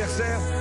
adversaire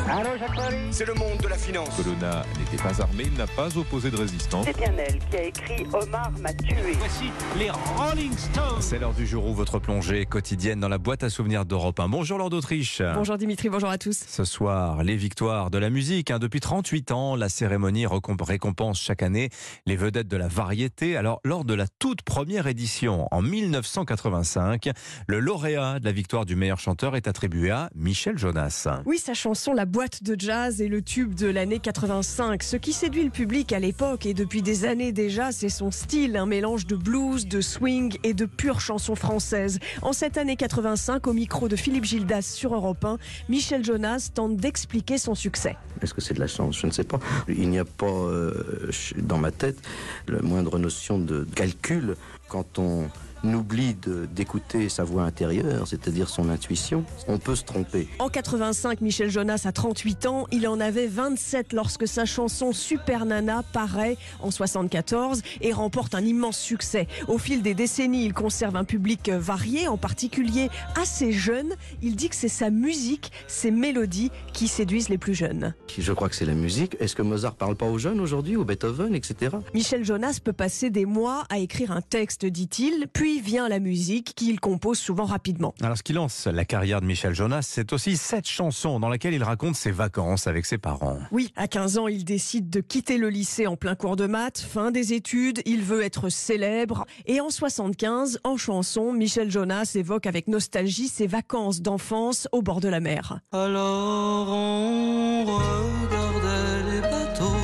C'est le monde de la finance. Colonna n'était pas armé, il n'a pas opposé de résistance. C'est bien elle qui a écrit Omar m'a tué. Voici les Rolling Stones. C'est l'heure du jour où votre plongée quotidienne dans la boîte à souvenirs d'Europe 1. Bonjour Lord d'Autriche. Bonjour Dimitri, bonjour à tous. Ce soir, les victoires de la musique. hein. Depuis 38 ans, la cérémonie récompense chaque année les vedettes de la variété. Alors, lors de la toute première édition, en 1985, le lauréat de la victoire du meilleur chanteur est attribué à Michel Jonas. Oui, sa chanson La boîte de jazz est le tube de l'année 85. Ce qui séduit le public à l'époque et depuis des années déjà, c'est son style, un mélange de blues, de swing et de pure chanson française. En cette année 85, au micro de Philippe Gildas sur Europe 1, Michel Jonas tente d'expliquer son succès. Est-ce que c'est de la chance? Je ne sais pas. Il n'y a pas euh, dans ma tête la moindre notion de calcul quand on oublie de- d'écouter sa voix intérieure, c'est-à-dire son intuition. On peut se tromper. En 85, Michel Jonas a 38 ans. Il en avait 27 lorsque sa chanson Super Nana paraît en 74 et remporte un immense succès. Au fil des décennies, il conserve un public varié, en particulier assez jeune. Il dit que c'est sa musique, ses mélodies qui séduisent les plus jeunes. Je crois que c'est la musique. Est-ce que Mozart parle pas aux jeunes aujourd'hui, ou Beethoven, etc. Michel Jonas peut passer des mois à écrire un texte, dit-il, puis vient la musique qu'il compose souvent rapidement. Alors, ce qui lance la carrière de Michel Jonas, c'est aussi cette chanson dans laquelle il raconte ses vacances avec ses parents. Oui, à 15 ans, il décide de quitter le lycée en plein cours de maths, fin des études, il veut être célèbre. Et en 75, en chanson, Michel Jonas évoque avec nostalgie ses vacances d'enfance au bord de la mer. Alors on regardait les bateaux,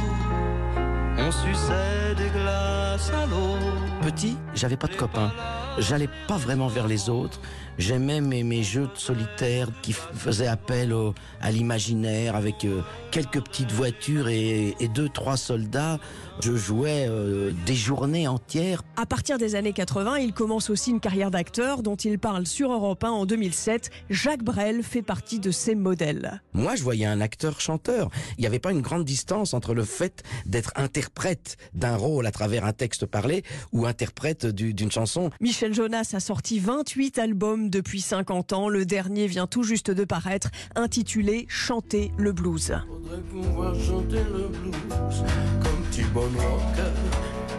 on suçait J'avais pas de copains. J'allais pas vraiment vers les autres. J'aimais mes, mes jeux de solitaire qui faisaient appel au- à l'imaginaire avec euh, quelques petites voitures et, et deux, trois soldats. Je jouais euh, des journées entières. À partir des années 80, il commence aussi une carrière d'acteur dont il parle sur Europe 1 en 2007. Jacques Brel fait partie de ses modèles. Moi, je voyais un acteur-chanteur. Il n'y avait pas une grande distance entre le fait d'être interprète d'un rôle à travers un texte parlé ou interprète du- d'une chanson. Michel Jonas a sorti 28 albums depuis 50 ans. Le dernier vient tout juste de paraître, intitulé Chanter le blues. Faudrait pouvoir chanter le blues comme T-Bone Walker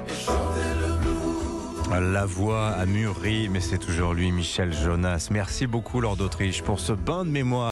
et chanter le blues. La voix a mûri, mais c'est toujours lui, Michel Jonas. Merci beaucoup, Lord d'Autriche, pour ce bain de mémoire.